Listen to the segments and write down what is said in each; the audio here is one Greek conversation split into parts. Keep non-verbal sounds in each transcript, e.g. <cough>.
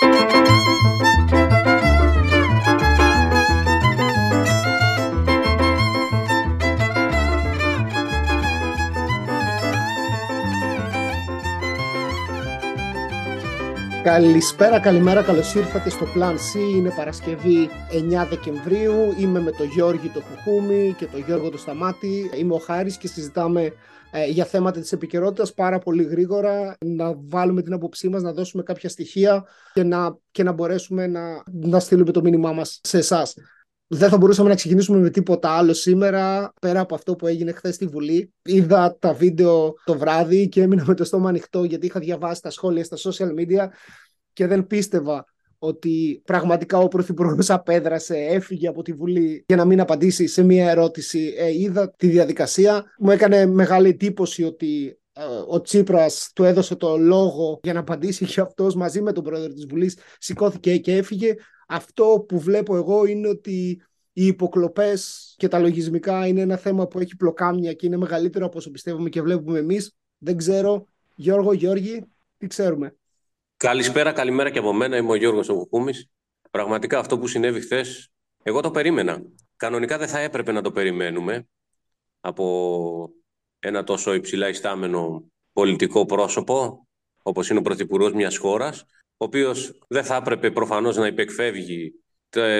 Thank you. Καλησπέρα, καλημέρα, καλώς ήρθατε στο Plan C. Είναι Παρασκευή 9 Δεκεμβρίου. Είμαι με τον Γιώργη το Χουχούμι και τον Γιώργο το Σταμάτη. Είμαι ο Χάρης και συζητάμε ε, για θέματα της επικαιρότητας πάρα πολύ γρήγορα, να βάλουμε την άποψή μας, να δώσουμε κάποια στοιχεία και να, και να μπορέσουμε να, να στείλουμε το μήνυμά μας σε εσάς. Δεν θα μπορούσαμε να ξεκινήσουμε με τίποτα άλλο σήμερα, πέρα από αυτό που έγινε χθες στη Βουλή. Είδα τα βίντεο το βράδυ και έμεινα με το στόμα ανοιχτό γιατί είχα διαβάσει τα σχόλια στα social media και δεν πίστευα ότι πραγματικά ο Πρωθυπουργός απέδρασε, έφυγε από τη Βουλή για να μην απαντήσει σε μία ερώτηση. Ε, είδα τη διαδικασία. Μου έκανε μεγάλη εντύπωση ότι ε, ο Τσίπρας του έδωσε το λόγο για να απαντήσει και αυτός μαζί με τον πρόεδρο της Βουλής σηκώθηκε και έφυγε. Αυτό που βλέπω εγώ είναι ότι οι υποκλοπές και τα λογισμικά είναι ένα θέμα που έχει πλοκάμια και είναι μεγαλύτερο από όσο πιστεύουμε και βλέπουμε εμείς. Δεν ξέρω. Γιώργο, Γιώργη, τι ξέρουμε; Καλησπέρα, καλημέρα και από μένα. Είμαι ο Γιώργος Ογουκούμης. Πραγματικά αυτό που συνέβη χθες, εγώ το περίμενα. Κανονικά δεν θα έπρεπε να το περιμένουμε από ένα τόσο υψηλά ιστάμενο πολιτικό πρόσωπο, όπως είναι ο Πρωθυπουργός μιας χώρας, ο οποίος δεν θα έπρεπε προφανώς να υπεκφεύγει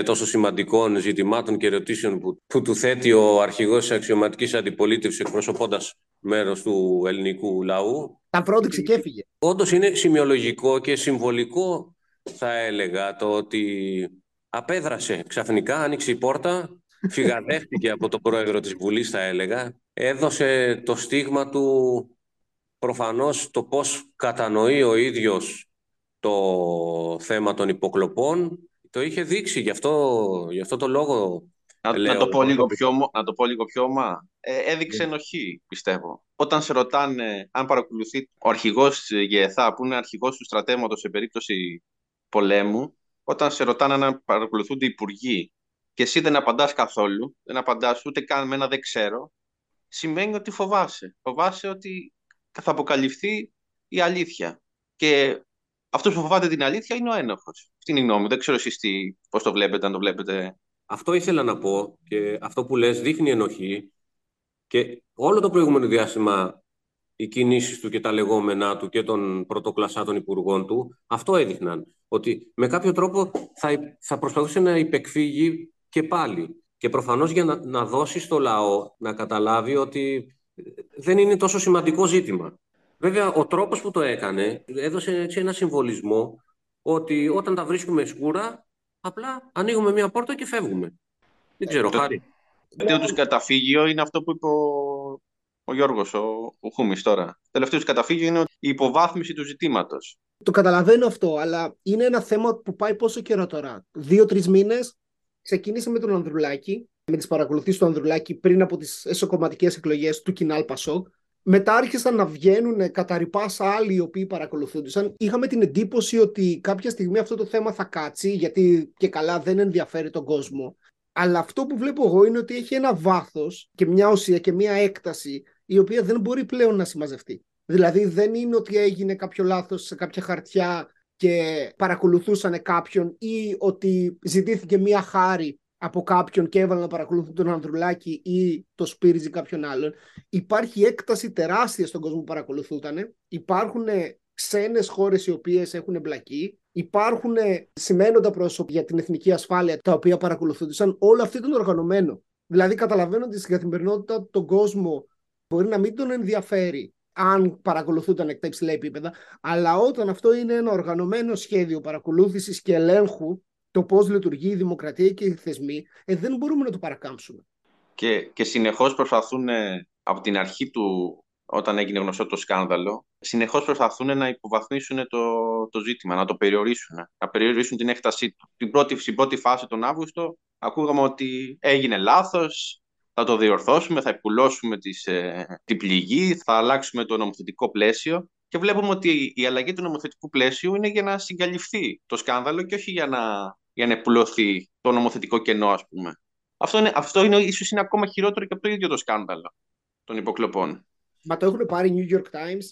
τόσο σημαντικών ζητημάτων και ερωτήσεων που, που του θέτει ο αρχηγός της αξιωματικής αντιπολίτευσης εκπροσωπώντας μέρος του ελληνικού λαού. Τα πρόδειξε και έφυγε. Όντως είναι σημειολογικό και συμβολικό θα έλεγα το ότι απέδρασε ξαφνικά, άνοιξε η πόρτα, <laughs> φυγαδεύτηκε από το πρόεδρο της Βουλής θα έλεγα, έδωσε το στίγμα του προφανώς το πώς κατανοεί ο ίδιος το θέμα των υποκλοπών. Το είχε δείξει, γι' αυτό, γι αυτό το λόγο να, να, το πω λίγο πιο, να το πω λίγο πιο μα. Ε, έδειξε ενοχή, πιστεύω. Όταν σε ρωτάνε αν παρακολουθεί ο αρχηγός ΓΕΘΑ, που είναι αρχηγός του στρατεύματος σε περίπτωση πολέμου, όταν σε ρωτάνε αν παρακολουθούνται υπουργοί και εσύ δεν απαντάς καθόλου, δεν απαντάς ούτε καν με ένα δεν ξέρω, σημαίνει ότι φοβάσαι. Φοβάσαι ότι θα αποκαλυφθεί η αλήθεια. Και αυτός που φοβάται την αλήθεια είναι ο ένοχος. Αυτή είναι η γνώμη. Δεν ξέρω εσείς πώς το βλέπετε, αν το βλέπετε αυτό ήθελα να πω και αυτό που λες δείχνει ενοχή και όλο το προηγούμενο διάστημα οι κινήσεις του και τα λεγόμενά του και των πρωτοκλασσάτων υπουργών του αυτό έδειχναν. Ότι με κάποιο τρόπο θα, θα προσπαθούσε να υπεκφύγει και πάλι. Και προφανώς για να, να δώσει στο λαό να καταλάβει ότι δεν είναι τόσο σημαντικό ζήτημα. Βέβαια, ο τρόπος που το έκανε έδωσε έτσι ένα συμβολισμό ότι όταν τα βρίσκουμε σκούρα Απλά ανοίγουμε μία πόρτα και φεύγουμε. Δεν ξέρω, το, χάρη. Το τελευταίο τους καταφύγιο είναι αυτό που είπε ο, ο Γιώργος, ο, ο Χούμης τώρα. Το τελευταίο τους καταφύγιο είναι η υποβάθμιση του ζητήματος. Το καταλαβαίνω αυτό, αλλά είναι ένα θέμα που πάει πόσο καιρό τώρα. Δύο-τρει μήνες ξεκίνησε με τον Ανδρουλάκη, με τις παρακολουθήσεις του Ανδρουλάκη πριν από τις εσωκομματικές εκλογές του Κινάλ Πασόκ. Μετά άρχισαν να βγαίνουν κατά ρηπάς άλλοι οι οποίοι παρακολουθούνταν. Είχαμε την εντύπωση ότι κάποια στιγμή αυτό το θέμα θα κάτσει, γιατί και καλά δεν ενδιαφέρει τον κόσμο. Αλλά αυτό που βλέπω εγώ είναι ότι έχει ένα βάθος και μια ουσία και μια έκταση η οποία δεν μπορεί πλέον να συμμαζευτεί. Δηλαδή δεν είναι ότι έγινε κάποιο λάθος σε κάποια χαρτιά και παρακολουθούσαν κάποιον ή ότι ζητήθηκε μια χάρη από κάποιον και έβαλαν να παρακολουθούν τον Ανδρουλάκη ή το Σπύριζι κάποιον άλλον. Υπάρχει έκταση τεράστια στον κόσμο που παρακολουθούταν. Υπάρχουν ξένες χώρες οι οποίες έχουν εμπλακεί. Υπάρχουν σημαίνοντα πρόσωπα για την εθνική ασφάλεια τα οποία παρακολουθούνταν. Όλο αυτό ήταν οργανωμένο. Δηλαδή καταλαβαίνω ότι στην καθημερινότητα τον κόσμο μπορεί να μην τον ενδιαφέρει αν παρακολουθούνταν εκ τα υψηλά επίπεδα, αλλά όταν αυτό είναι ένα οργανωμένο σχέδιο παρακολούθησης και ελέγχου το πώς λειτουργεί η δημοκρατία και οι θεσμοί, ε, δεν μπορούμε να το παρακάμψουμε. Και, και συνεχώς προσπαθούν ε, από την αρχή του, όταν έγινε γνωστό το σκάνδαλο, συνεχώς προσπαθούν να υποβαθμίσουν το, το ζήτημα, να το περιορίσουν, να περιορίσουν την έκτασή του. Την πρώτη, στην πρώτη φάση τον Αύγουστο ακούγαμε ότι έγινε λάθος, θα το διορθώσουμε, θα υπουλώσουμε τις, ε, την πληγή, θα αλλάξουμε το νομοθετικό πλαίσιο και βλέπουμε ότι η αλλαγή του νομοθετικού πλαίσιου είναι για να συγκαλυφθεί το σκάνδαλο και όχι για να για να επουλωθεί το νομοθετικό κενό, ας πούμε. Αυτό, είναι, αυτό είναι, ίσως είναι ακόμα χειρότερο και από το ίδιο το σκάνδαλο των υποκλοπών. Μα το έχουν πάρει New York Times,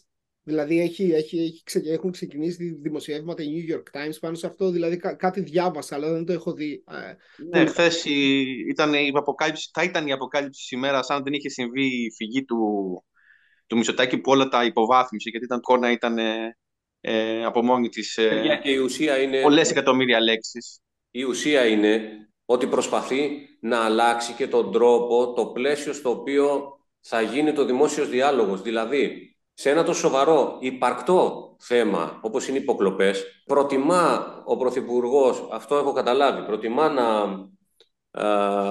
Δηλαδή έχει, έχει, έχει, έχουν ξεκινήσει δημοσιεύματα οι New York Times πάνω σε αυτό, δηλαδή κάτι διάβασα, αλλά δεν το έχω δει. Ναι, χθες ήταν η αποκάλυψη, θα ήταν η αποκάλυψη ημέρας αν δεν είχε συμβεί η φυγή του, του Μισοτάκη που όλα τα υποβάθμισε, γιατί ήταν κόνα ήταν ε, από μόνη της ε, και η ουσία είναι... πολλές εκατομμύρια λέξεις. Η ουσία είναι ότι προσπαθεί να αλλάξει και τον τρόπο, το πλαίσιο στο οποίο θα γίνει το δημόσιος διάλογος. Δηλαδή, σε ένα τόσο σοβαρό υπαρκτό θέμα όπως είναι οι υποκλοπές, προτιμά ο Πρωθυπουργός, αυτό έχω καταλάβει, προτιμά να,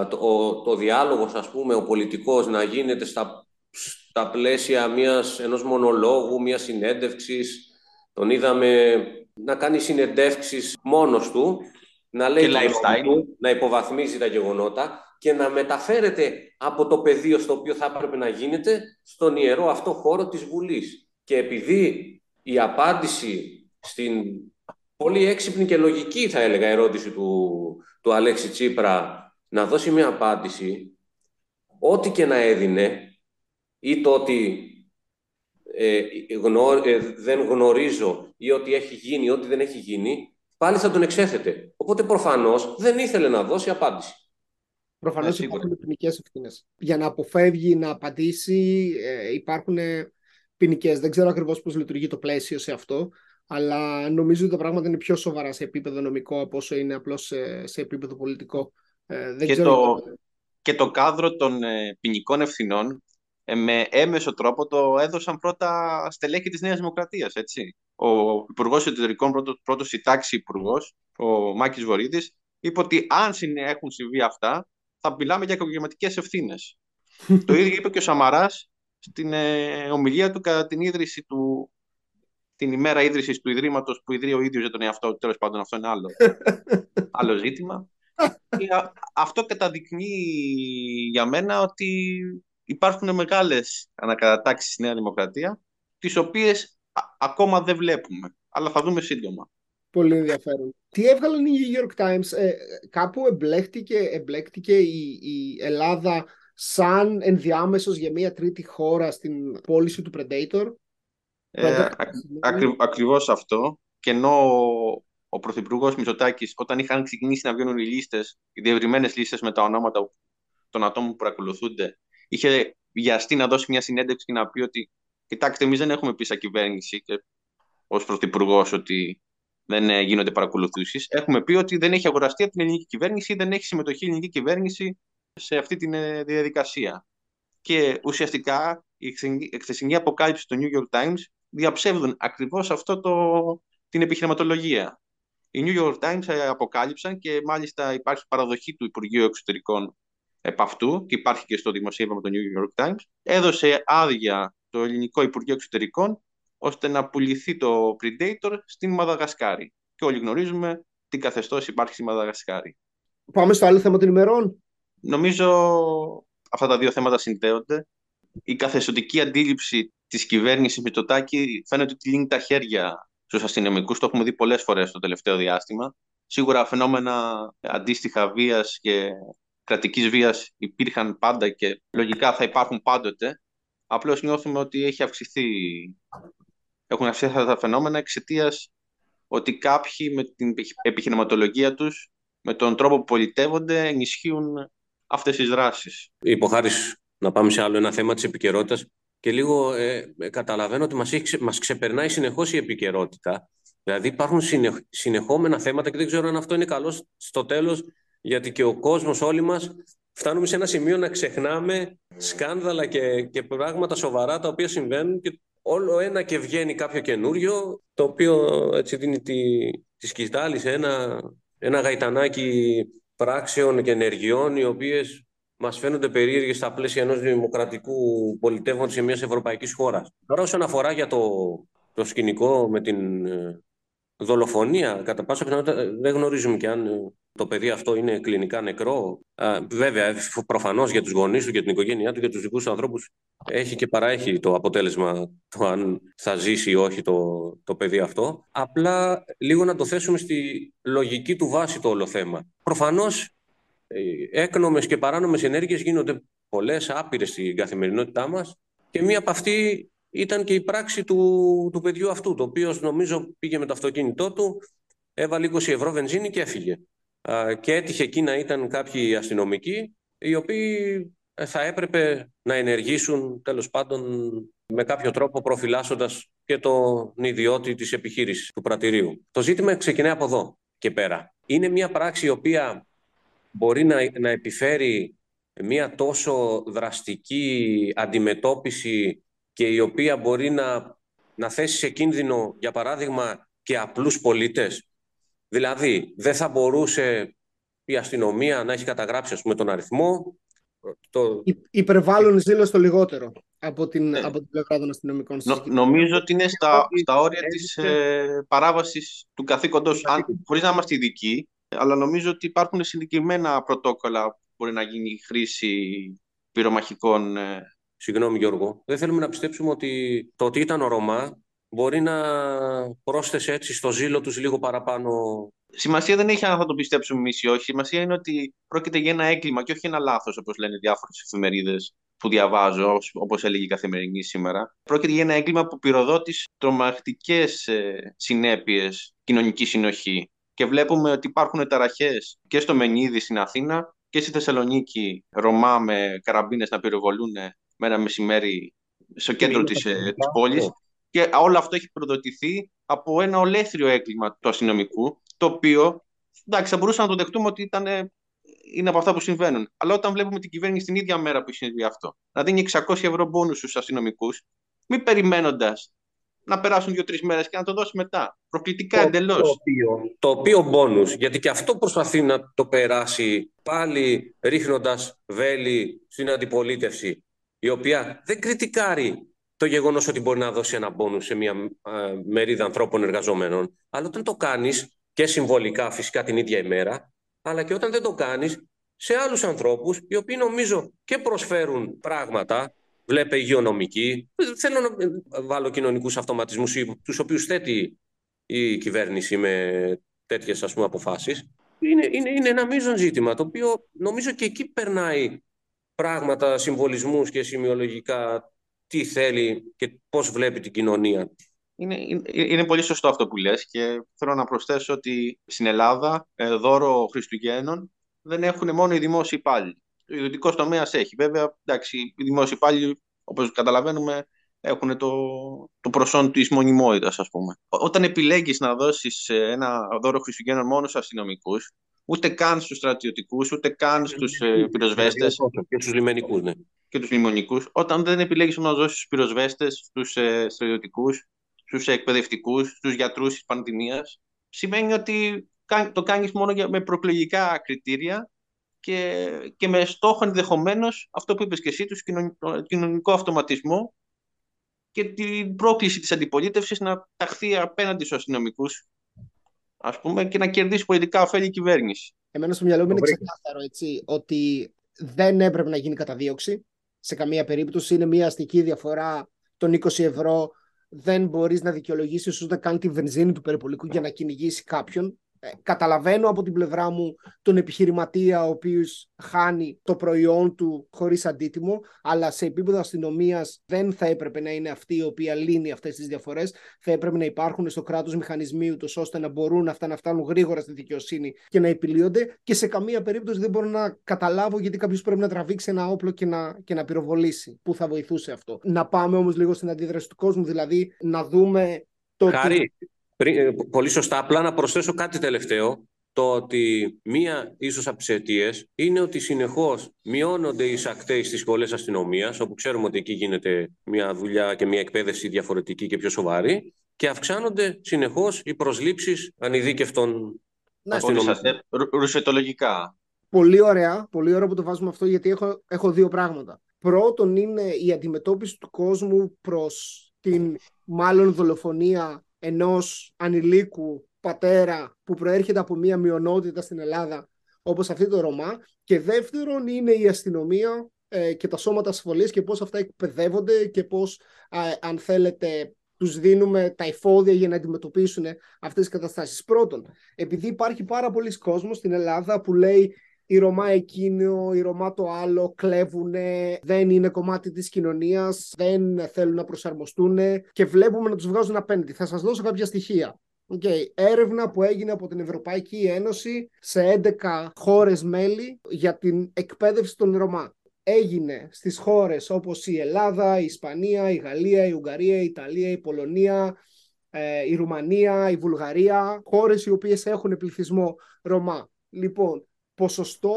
το, το διάλογος, ας πούμε, ο πολιτικός να γίνεται στα, στα πλαίσια μιας, ενός μονολόγου, μιας συνέντευξης. Τον είδαμε να κάνει συνεντεύξεις μόνος του, να λέει να υποβαθμίζει τα γεγονότα και να μεταφέρεται από το πεδίο στο οποίο θα έπρεπε να γίνεται στον ιερό αυτό χώρο της Βουλής. Και επειδή η απάντηση στην πολύ έξυπνη και λογική, θα έλεγα, ερώτηση του, του Αλέξη Τσίπρα να δώσει μια απάντηση, ό,τι και να έδινε, ή το ότι ε, ε, δεν γνωρίζω ή ότι έχει γίνει ή ότι δεν έχει γίνει, πάλι θα τον εξέθετε. Οπότε προφανώς δεν ήθελε να δώσει απάντηση. Προφανώς ναι, υπάρχουν ποινικές ευθύνες. Για να αποφεύγει να απαντήσει, ε, υπάρχουν ποινικές. Δεν ξέρω ακριβώς πώς λειτουργεί το πλαίσιο σε αυτό, αλλά νομίζω ότι τα πράγματα είναι πιο σοβαρά σε επίπεδο νομικό από όσο είναι απλώς σε, σε επίπεδο πολιτικό. Ε, δεν και, ξέρω το, και το κάδρο των ε, ποινικών ευθυνών ε, με έμεσο τρόπο το έδωσαν πρώτα στελέχη της Νέας Δημοκρατίας, έτσι. Ο Υπουργός Εταιρικών, πρώτο, πρώτος η τάξη υπουργός, ο Μάκης Βορύδης, είπε ότι αν έχουν συμβεί αυτά, θα μιλάμε για οικογενειακές ευθύνες. <laughs> το ίδιο είπε και ο Σαμαράς στην ε, ομιλία του κατά την ίδρυση του, την ημέρα ίδρυσης του Ιδρύματος που ιδρύει ο ίδιος για τον εαυτό του. Τέλος πάντων, αυτό είναι άλλο, <laughs> άλλο ζήτημα. Και αυτό καταδεικνύει για μένα ότι υπάρχουν μεγάλες ανακατατάξεις στη Νέα Δημοκρατία, τις οποίες ακόμα δεν βλέπουμε, αλλά θα δούμε σύντομα. Πολύ ενδιαφέρον. Τι έβγαλαν οι New York Times, ε, κάπου εμπλέκτηκε, εμπλέκτηκε η, η Ελλάδα σαν ενδιάμεσος για μια τρίτη χώρα στην πώληση του Predator; Ε, ακρι, ακριβώς αυτό. Και ενώ ο, ο Πρωθυπουργός Μητσοτάκης, όταν είχαν ξεκινήσει να βγαίνουν οι λίστες, οι διευρυμένες λίστες με τα ονόματα των ατόμων που παρακολουθούνται, είχε βιαστεί να δώσει μια συνέντευξη και να πει ότι κοιτάξτε, εμείς δεν έχουμε πει σαν κυβέρνηση και ως Πρωθυπουργός ότι δεν ε, γίνονται παρακολουθήσεις. Έχουμε πει ότι δεν έχει αγοραστεί από την ελληνική κυβέρνηση ή δεν έχει συμμετοχή η ελληνική κυβέρνηση σε αυτή τη ε, διαδικασία. Και ουσιαστικά η χθεσινή αποκάλυψη του New York Times διαψεύδουν ακριβώς αυτό το, την επιχειρηματολογία. Οι New York Times ε, αποκάλυψαν και μάλιστα υπάρχει παραδοχή του Υπουργείου Εξωτερικών επ' αυτού και υπάρχει και στο δημοσίευμα του New York Times. Έδωσε άδεια το ελληνικό Υπουργείο Εξωτερικών ώστε να πουληθεί το Predator στην Μαδαγασκάρη. Και όλοι γνωρίζουμε τι καθεστώς υπάρχει στη Μαδαγασκάρη. Πάμε στο άλλο θέμα των ημερών. Νομίζω αυτά τα δύο θέματα συνδέονται. Η καθεστωτική αντίληψη της κυβέρνησης Μητσοτάκη φαίνεται ότι λύνει τα χέρια στους αστυνομικούς. Το έχουμε δει πολλές φορές το τελευταίο διάστημα. Σίγουρα φαινόμενα αντίστοιχα βίας και κρατικής βίας υπήρχαν πάντα και λογικά θα υπάρχουν πάντοτε. Απλώς νιώθουμε ότι έχει αυξηθεί έχουν αυξηθεί αυτά τα φαινόμενα εξαιτίας ότι κάποιοι με την επιχειρηματολογία τους, με τον τρόπο που πολιτεύονται, ενισχύουν αυτές τις δράσεις. Υποχάρης να πάμε σε άλλο ένα θέμα της επικαιρότητας. και λίγο ε, ε, καταλαβαίνω ότι μας, έχει, μας ξεπερνάει συνεχώς η επικαιρότητα. Δηλαδή υπάρχουν συνεχόμενα θέματα και δεν ξέρω αν αυτό είναι καλό στο τέλος γιατί και ο κόσμος όλοι μας φτάνουμε σε ένα σημείο να ξεχνάμε σκάνδαλα και, και πράγματα σοβαρά τα οποία συμβαίνουν και όλο ένα και βγαίνει κάποιο καινούριο, το οποίο έτσι δίνει τη, τη σκητάλη σε ένα, ένα γαϊτανάκι πράξεων και ενεργειών, οι οποίες μας φαίνονται περίεργες στα πλαίσια ενός δημοκρατικού πολιτεύματος σε μιας ευρωπαϊκής χώρας. Τώρα όσον αφορά για το, το σκηνικό με την ε, δολοφονία, κατά πάσα πιθανότητα δεν γνωρίζουμε και αν ε, το παιδί αυτό είναι κλινικά νεκρό. Α, βέβαια, προφανώς για τους γονείς του, για την οικογένειά του, για τους δικούς του ανθρώπους, έχει και παραέχει το αποτέλεσμα το αν θα ζήσει ή όχι το, το παιδί αυτό. Απλά λίγο να το θέσουμε στη λογική του βάση το όλο θέμα. Προφανώς ε, έκνομες και παράνομες ενέργειες γίνονται πολλές, άπειρες στην καθημερινότητά μας και μία από αυτή ήταν και η πράξη του, του παιδιού αυτού, το οποίος νομίζω πήγε με το αυτοκίνητό του, έβαλε 20 ευρώ βενζίνη και έφυγε. Και έτυχε εκεί να ήταν κάποιοι αστυνομικοί, οι οποίοι ε, θα έπρεπε να ενεργήσουν τέλος πάντων με κάποιο τρόπο προφυλάσσοντας και τον ιδιώτη της επιχείρησης του πρατηρίου. Το ζήτημα ξεκινάει από εδώ και πέρα. Είναι μια πράξη η οποία μπορεί να, να επιφέρει μια τόσο δραστική αντιμετώπιση και η οποία μπορεί να, να θέσει σε κίνδυνο, για παράδειγμα, και απλούς πολίτες. Δηλαδή, δεν θα μπορούσε η αστυνομία να έχει καταγράψει ας πούμε, τον αριθμό. Το... Υπερβάλλουν ζήλος το λιγότερο από την, ναι. από την πλευρά των αστυνομικών Νο, Νομίζω ότι είναι στα, στα όρια της ε, παράβασης του καθήκοντος, αν, χωρίς να είμαστε ειδικοί, αλλά νομίζω ότι υπάρχουν συγκεκριμένα πρωτόκολλα που μπορεί να γίνει χρήση πυρομαχικών. Ε. Συγγνώμη Γιώργο, δεν θέλουμε να πιστέψουμε ότι το ότι ήταν ο Ρωμά μπορεί να πρόσθεσε έτσι στο ζήλο τους λίγο παραπάνω. Σημασία δεν έχει αν θα το πιστέψουμε εμείς ή όχι. Σημασία είναι ότι πρόκειται για ένα έγκλημα και όχι ένα λάθος, όπως λένε διάφορες εφημερίδες που διαβάζω, όπως έλεγε η καθημερινή σήμερα. Πρόκειται για ένα έγκλημα που πυροδότει τρομακτικές ε, συνέπειες κοινωνική συνοχή. Και βλέπουμε ότι υπάρχουν ταραχές και στο Μενίδη στην Αθήνα και στη Θεσσαλονίκη Ρωμά με καραμπίνες να πυροβολούν με ένα μεσημέρι στο κέντρο της, ε, της πόλης και όλο αυτό έχει προδοτηθεί από ένα ολέθριο έγκλημα του αστυνομικού το οποίο εντάξει, θα μπορούσαμε να το δεχτούμε ότι ήταν, είναι από αυτά που συμβαίνουν. Αλλά όταν βλέπουμε την κυβέρνηση την ίδια μέρα που συμβεί αυτό να δίνει 600 ευρώ μπόνους στους αστυνομικούς, μη περιμένοντας να περάσουν δύο-τρεις μέρες και να το δώσει μετά. Προκλητικά εντελώς. Το οποίο, το οποίο μπόνους, γιατί και αυτό προσπαθεί να το περάσει πάλι ρίχνοντας βέλη στην αντιπολίτευση, η οποία δεν κριτικάρει το γεγονός ότι μπορεί να δώσει ένα μπόνους σε μια μερίδα ανθρώπων εργαζομένων. Αλλά όταν το κάνεις και συμβολικά φυσικά την ίδια ημέρα, αλλά και όταν δεν το κάνεις σε άλλους ανθρώπους, οι οποίοι νομίζω και προσφέρουν πράγματα, βλέπε υγειονομική. Θέλω να βάλω κοινωνικούς αυτοματισμούς, τους οποίους θέτει η κυβέρνηση με τέτοιες αποφάσεις. Είναι, είναι, είναι ένα μείζον ζήτημα, το οποίο νομίζω και εκεί περνάει πράγματα, συμβολισμούς και σημειολογικά τι θέλει και πώς βλέπει την κοινωνία. Είναι, είναι, πολύ σωστό αυτό που λες και θέλω να προσθέσω ότι στην Ελλάδα ε, δώρο Χριστουγέννων δεν έχουν μόνο οι δημόσιοι υπάλληλοι. Ο ιδιωτικός τομέας έχει. Βέβαια, εντάξει, οι δημόσιοι υπάλληλοι, όπως καταλαβαίνουμε, έχουν το, το προσόν της μονιμότητας, ας πούμε. Όταν επιλέγεις να δώσεις ε, ένα δώρο Χριστουγέννων μόνο στους αστυνομικούς, ούτε καν στους στρατιωτικούς, ούτε καν στους ε, πυροσβέστες. Και στους λιμενικούς, ναι. Και τους λιμενικού. Όταν δεν επιλέγεις να δώσει στους πυροσβέστες, στους ε, στρατιωτικούς, στους εκπαιδευτικούς, στους γιατρούς της πανδημίας, σημαίνει ότι το κάνεις μόνο με προκλογικά κριτήρια και, και με στόχο ενδεχομένως αυτό που είπες και εσύ, το κοινωνικό αυτοματισμό και την πρόκληση της αντιπολίτευσης να ταχθεί απέναντι στους αστυνομικούς ας πούμε, και να κερδίσει πολιτικά ωφέλη η κυβέρνηση. Εμένα στο μυαλό μου είναι ξεκάθαρο έτσι, ότι δεν έπρεπε να γίνει καταδίωξη. Σε καμία περίπτωση είναι μια αστική διαφορά των 20 ευρώ. Δεν μπορείς να δικαιολογήσεις ούτε καν τη βενζίνη του περιπολικού για να κυνηγήσει κάποιον. Ε, καταλαβαίνω από την πλευρά μου τον επιχειρηματία ο οποίος χάνει το προϊόν του χωρίς αντίτιμο, αλλά σε επίπεδο αστυνομίας δεν θα έπρεπε να είναι αυτή η οποία λύνει αυτές τις διαφορές. Θα έπρεπε να υπάρχουν στο κράτος μηχανισμοί ούτως ώστε να μπορούν αυτά να φτάνουν γρήγορα στη δικαιοσύνη και να επιλύονται και σε καμία περίπτωση δεν μπορώ να καταλάβω γιατί κάποιος πρέπει να τραβήξει ένα όπλο και να, και να πυροβολήσει. Πού θα βοηθούσε αυτό; Να πάμε όμως λίγο στην αντίδραση του κόσμου, δηλαδή να δούμε το Χάρη, ε, πολύ σωστά, απλά να προσθέσω κάτι τελευταίο. Το ότι μία ίσως από τις αιτίες είναι ότι συνεχώς μειώνονται οι σακτέοι στις σχολές αστυνομίας, όπου ξέρουμε ότι εκεί γίνεται μια δουλειά και μια εκπαίδευση διαφορετική και πιο σοβαρή, και αυξάνονται συνεχώς οι προσλήψεις ανειδίκευτων αστυνομικών. Ρουσετολογικά. Πολύ ωραία, πολύ ωραία που το βάζουμε αυτό, γιατί έχω, έχω δύο πράγματα. Πρώτον είναι η αντιμετώπιση του κόσμου προς την μάλλον δολοφονία ενός ανηλίκου πατέρα που προέρχεται από μια μειονότητα στην Ελλάδα όπως αυτή το Ρωμά και δεύτερον είναι η αστυνομία ε, και τα σώματα ασφαλείας και πώς αυτά εκπαιδεύονται και πώς αν θέλετε τους δίνουμε τα εφόδια για να αντιμετωπίσουν αυτές τις καταστάσεις. Πρώτον, επειδή υπάρχει πάρα πολλοί κόσμος στην Ελλάδα που λέει η Ρωμά εκείνο, η Ρωμά το άλλο, κλέβουν, δεν είναι κομμάτι της κοινωνίας, δεν θέλουν να προσαρμοστούν και βλέπουμε να τους βγάζουν απέναντι. Θα σας δώσω κάποια στοιχεία. Okay. Έρευνα που έγινε από την Ευρωπαϊκή Ένωση σε 11 χώρες μέλη για την εκπαίδευση των Ρωμά. Έγινε στις χώρες όπως η Ελλάδα, η Ισπανία, η Γαλλία, η Ουγγαρία, η Ιταλία, η Πολωνία, ε, η Ρουμανία, η Βουλγαρία, χώρες οι οποίες έχουν πληθυσμό Ρωμά. Λοιπόν, ποσοστό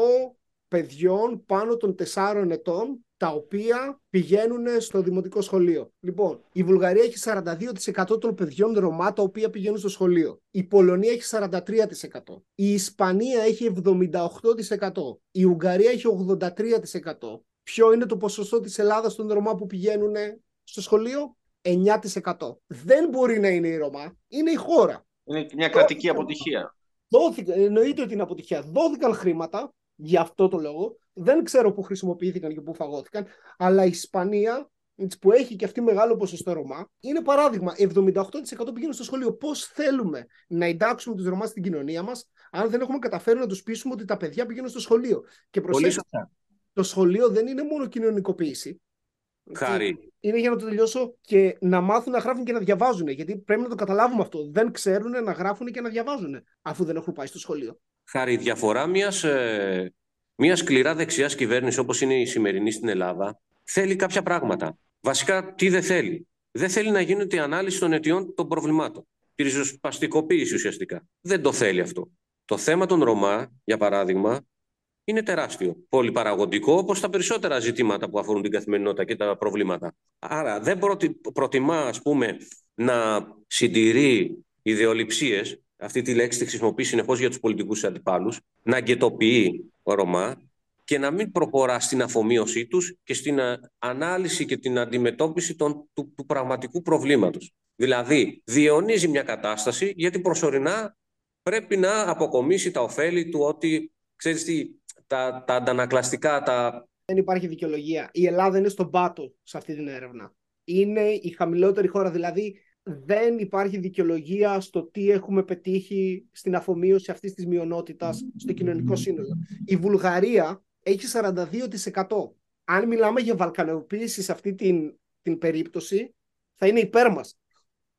παιδιών πάνω των 4 ετών τα οποία πηγαίνουν στο δημοτικό σχολείο. Λοιπόν, η Βουλγαρία έχει 42% των παιδιών Ρωμά τα οποία πηγαίνουν στο σχολείο. Η Πολωνία έχει 43%. Η Ισπανία έχει 78%. Η Ουγγαρία έχει 83%. Ποιο είναι το ποσοστό της Ελλάδας των Ρωμά που πηγαίνουν στο σχολείο; 9%. Δεν μπορεί να είναι η Ρωμά, είναι η χώρα. Είναι μια κρατική αποτυχία. Δόθηκαν, εννοείται ότι είναι αποτυχία. Δόθηκαν χρήματα για αυτό το λόγο. Δεν ξέρω πού χρησιμοποιήθηκαν και πού φαγώθηκαν. Αλλά η Ισπανία, που έχει και αυτή μεγάλο ποσοστό Ρωμά, είναι παράδειγμα. 78% πηγαίνουν στο σχολείο. Πώς θέλουμε να εντάξουμε τους Ρωμά στην κοινωνία μας, αν δεν έχουμε καταφέρει να τους πείσουμε ότι τα παιδιά πηγαίνουν στο σχολείο; Και προσέξτε, το σχολείο δεν είναι μόνο κοινωνικοποίηση. Χάρη. Είναι για να το τελειώσω και να μάθουν να γράφουν και να διαβάζουν. Γιατί πρέπει να το καταλάβουμε αυτό. Δεν ξέρουν να γράφουν και να διαβάζουν, αφού δεν έχουν πάει στο σχολείο. Χάρη, η διαφορά μιας ε, μιας σκληρά δεξιάς κυβέρνησης όπως είναι η σημερινή στην Ελλάδα θέλει κάποια πράγματα. Βασικά, τι δεν θέλει; Δεν θέλει να γίνεται η ανάλυση των αιτιών των προβλημάτων. Τη ριζοσπαστικοποίηση ουσιαστικά. Δεν το θέλει αυτό. Το θέμα των Ρωμά, για παράδειγμα, είναι τεράστιο. Πολυπαραγωγικό, όπως τα περισσότερα ζητήματα που αφορούν την καθημερινότητα και τα προβλήματα. Άρα δεν προτιμά, ας πούμε, να συντηρεί ιδεολειψίες, αυτή τη λέξη τη χρησιμοποιεί συνεχώς για τους πολιτικούς αντιπάλους, να αγκαιτοποιεί Ρωμά και να μην προχωρά στην αφομοίωσή τους και στην ανάλυση και την αντιμετώπιση των, του, του πραγματικού προβλήματος. Δηλαδή, διαιωνίζει μια κατάσταση γιατί προσωρινά πρέπει να αποκομίσει τα ωφέλη του ότι, ξέρεις τι, τα, τα αντανακλαστικά, τα... Δεν υπάρχει δικαιολογία. Η Ελλάδα είναι στον πάτο σε αυτή την έρευνα. Είναι η χαμηλότερη χώρα, δηλαδή δεν υπάρχει δικαιολογία στο τι έχουμε πετύχει στην αφομοίωση αυτής της μειονότητας στο κοινωνικό σύνολο. Η Βουλγαρία έχει 42%. Αν μιλάμε για βαλκανοποίηση σε αυτή την, την περίπτωση, θα είναι υπέρ μας.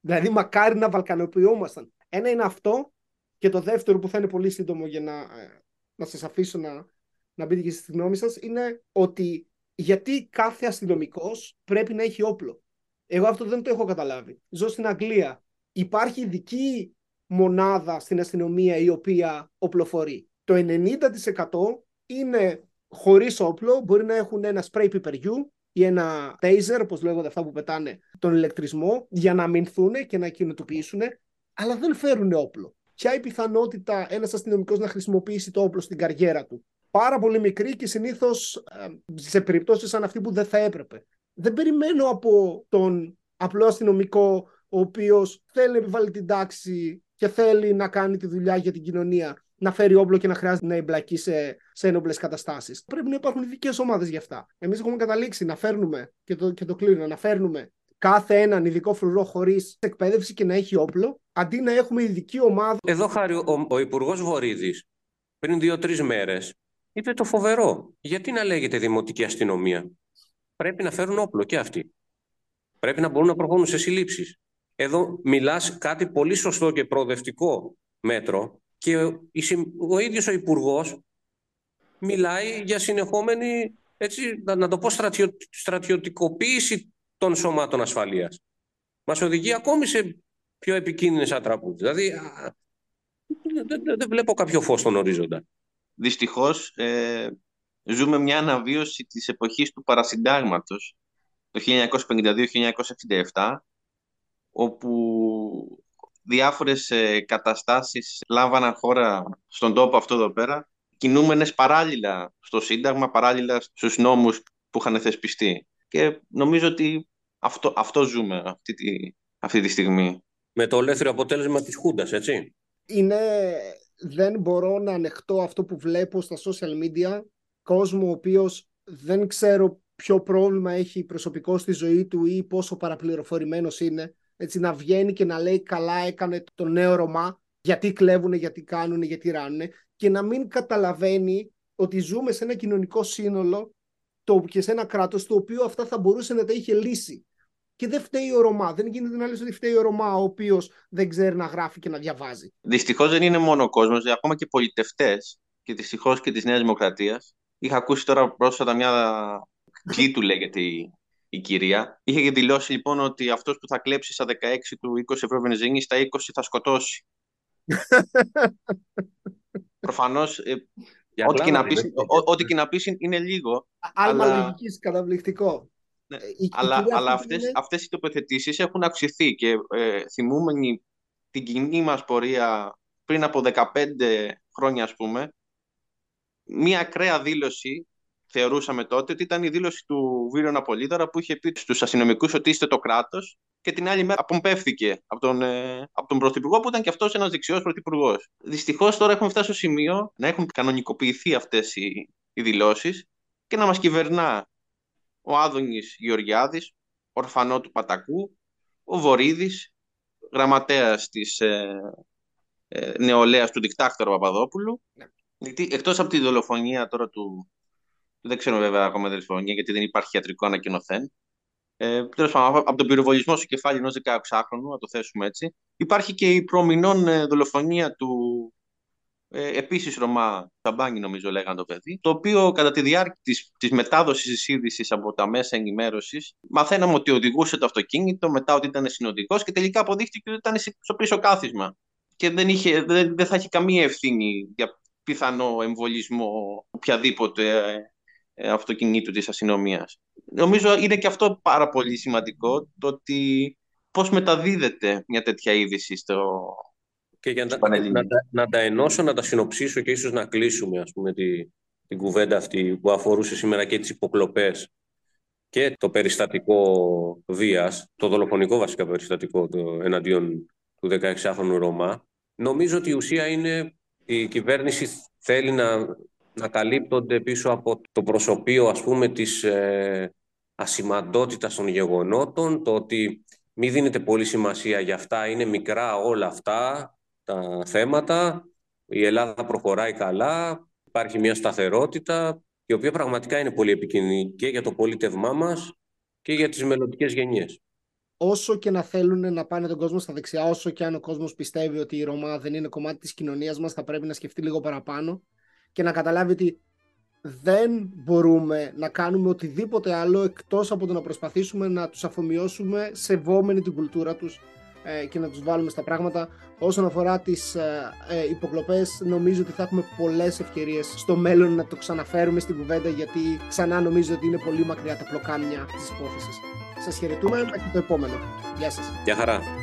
Δηλαδή, μακάρι να βαλκανοποιούμασταν. Ένα είναι αυτό και το δεύτερο που θα είναι πολύ σύντομο για να, ε, να σας αφήσω να, να μπείτε και στη γνώμη σας, είναι ότι γιατί κάθε αστυνομικός πρέπει να έχει όπλο. Εγώ αυτό δεν το έχω καταλάβει. Ζω στην Αγγλία. Υπάρχει ειδική μονάδα στην αστυνομία η οποία οπλοφορεί. Το 90% είναι χωρίς όπλο, μπορεί να έχουν ένα spray πιπεριού ή ένα taser, όπως λέγονται αυτά που πετάνε τον ηλεκτρισμό, για να αμυνθούν και να κινητοποιήσουν, αλλά δεν φέρουν όπλο. Ποια η πιθανότητα ένας αστυνομικός να χρησιμοποιήσει το όπλο στην καριέρα του; Πάρα πολύ μικρή και συνήθως ε, σε περιπτώσεις σαν αυτή που δεν θα έπρεπε δεν περιμένω από τον απλό αστυνομικό ο οποίος θέλει να επιβάλλει την τάξη και θέλει να κάνει τη δουλειά για την κοινωνία να φέρει όπλο και να χρειάζεται να εμπλακεί σε, σε ένοπλες καταστάσεις. Πρέπει να υπάρχουν ειδικές ομάδες γι' αυτά. Εμείς έχουμε καταλήξει να φέρνουμε, και το, και το κλείνω, να φέρνουμε κάθε έναν ειδικό φρουρό χωρίς εκπαίδευση και να έχει όπλο, αντί να έχουμε ειδική ομάδα. Εδώ χάρη ο, ο Υπουργός Βορύδης πριν δύο-τρεις μέρες είπε το φοβερό. Γιατί να λέγεται Δημοτική Αστυνομία; Πρέπει να φέρουν όπλο και αυτοί. Πρέπει να μπορούν να προχωρούν σε συλλήψεις. Εδώ μιλάς κάτι πολύ σωστό και προοδευτικό μέτρο και ο ίδιος ο υπουργός μιλάει για συνεχόμενη, έτσι, να το πω, στρατιω, στρατιωτικοποίηση των σωμάτων ασφαλείας. Μας οδηγεί ακόμη σε πιο επικίνδυνες ατραπούς. Δηλαδή, δεν, βλέπω κάποιο φως στον ορίζοντα. Δυστυχώς, ε, ζούμε μια αναβίωση της εποχής του παρασυντάγματος το 1952-1967 όπου διάφορες ε, καταστάσεις λάμβαναν χώρα στον τόπο αυτό εδώ πέρα κινούμενες παράλληλα στο Σύνταγμα, παράλληλα στους νόμους που είχαν θεσπιστεί. Και νομίζω ότι αυτό, αυτό ζούμε αυτή τη, αυτή τη στιγμή. Με το ελεύθερο αποτέλεσμα της Χούντας, έτσι. Είναι... Δεν μπορώ να ανεχτώ αυτό που βλέπω στα social media κόσμο ο οποίος δεν ξέρω ποιο πρόβλημα έχει προσωπικό στη ζωή του ή πόσο παραπληροφορημένος είναι. Έτσι να βγαίνει και να λέει καλά έκανε το νέο Ρωμά, γιατί κλέβουν, γιατί κάνουν, γιατί ράνουν και να μην καταλαβαίνει ότι ζούμε σε ένα κοινωνικό σύνολο το, και σε ένα κράτος το οποίο αυτά θα μπορούσε να τα είχε λύσει. Και δεν φταίει ο Ρωμά. Δεν γίνεται να λες ότι φταίει ο Ρωμά, ο οποίος δεν ξέρει να γράφει και να διαβάζει. Δυστυχώς δεν είναι μόνο ο κόσμος, ακόμα και πολιτευτές και δυστυχώς και της Νέας Δημοκρατίας. Είχα ακούσει τώρα πρόσφατα μια. του λέγεται η, η κυρία. Είχε δηλώσει λοιπόν ότι αυτός που θα κλέψει στα 16 του 20 ευρώ βενζίνης, στα 20 θα σκοτώσει. <laughs> Προφανώς. Ε, ό,τι, και να πεις, ό,τι και να πεις είναι λίγο. Άλμα αλλά... λογικής, καταβληκτικό. Ναι, η, αλλά, η αλλά αυτές, είναι... αυτές οι τοποθετήσεις έχουν αυξηθεί και ε, θυμούμενοι την κοινή μας πορεία πριν από 15 χρόνια ας πούμε μία ακραία δήλωση θεωρούσαμε τότε ότι ήταν η δήλωση του Βίρον Απολίδωρα που είχε πει στους αστυνομικούς ότι είστε το κράτος και την άλλη μέρα απομπεύθηκε από τον, ε, από τον Πρωθυπουργό που ήταν και αυτός ένας δεξιός Πρωθυπουργός. Δυστυχώς τώρα έχουμε φτάσει στο σημείο να έχουν κανονικοποιηθεί αυτές οι, οι δηλώσεις και να μας κυβερνά ο Άδωνης Γεωργιάδης, ορφανό του Πατακού, ο Βορύδης, γραμματέας της ε, ε, νεολαίας του δικτάκτορα Παπαδόπουλου. Ναι. Γιατί εκτός από τη δολοφονία τώρα του, δεν ξέρω βέβαια ακόμα δολοφονία γιατί δεν υπάρχει ιατρικό ανακοινωθέν, ε, πάντων, από τον πυροβολισμό στο κεφάλι ενός 16χρονου, να το θέσουμε έτσι, υπάρχει και η προμηνών ε, δολοφονία του ε, επίσης Ρωμά Ταμπάνι, νομίζω λέγανε το παιδί, το οποίο κατά τη διάρκεια της μετάδοσης της είδησης από τα μέσα ενημέρωσης, μαθαίναμε ότι οδηγούσε το αυτοκίνητο, μετά ότι ήταν συνοδικός και τελικά αποδείχτηκε ότι ήταν στο πίσω κάθισμα. Και δεν, είχε, δεν, δεν θα έχει καμία ευθύνη για πιθανό εμβολισμό οποιαδήποτε ε, ε, αυτοκινήτου της αστυνομίας. Νομίζω είναι και αυτό πάρα πολύ σημαντικό, το ότι πώς μεταδίδεται μια τέτοια είδηση στο, και για να, να, να, να, τα ενώσω, να τα συνοψίσω και ίσως να κλείσουμε ας πούμε, τη, την κουβέντα αυτή που αφορούσε σήμερα και τις υποκλοπές και το περιστατικό βίας, το δολοφονικό βασικά περιστατικό το, εναντίον του 16χρονου Ρωμά. Νομίζω ότι η ουσία είναι η κυβέρνηση θέλει να, να καλύπτονται πίσω από το προσωπείο ας πούμε της ε, ασημαντότητας των γεγονότων, το ότι μην δίνεται πολύ σημασία για αυτά, είναι μικρά όλα αυτά, τα θέματα, η Ελλάδα προχωράει καλά, υπάρχει μια σταθερότητα, η οποία πραγματικά είναι πολύ επικίνδυνη και για το πολίτευμά μας και για τις μελλοντικές γενιές. Όσο και να θέλουν να πάνε τον κόσμο στα δεξιά, όσο και αν ο κόσμος πιστεύει ότι η Ρωμά δεν είναι κομμάτι της κοινωνίας μας, θα πρέπει να σκεφτεί λίγο παραπάνω και να καταλάβει ότι δεν μπορούμε να κάνουμε οτιδήποτε άλλο εκτός από το να προσπαθήσουμε να τους αφομοιώσουμε σεβόμενοι την κουλτούρα τους ε, και να τους βάλουμε στα πράγματα. Όσον αφορά τις ε, ε, υποκλοπές, νομίζω ότι θα έχουμε πολλές ευκαιρίες στο μέλλον να το ξαναφέρουμε στην κουβέντα, γιατί ξανά νομίζω ότι είναι πολύ μακριά τα πλοκάμια της υπόθεσης. Σας χαιρετούμε, μέχρι το επόμενο. Γεια σας. Γεια χαρά.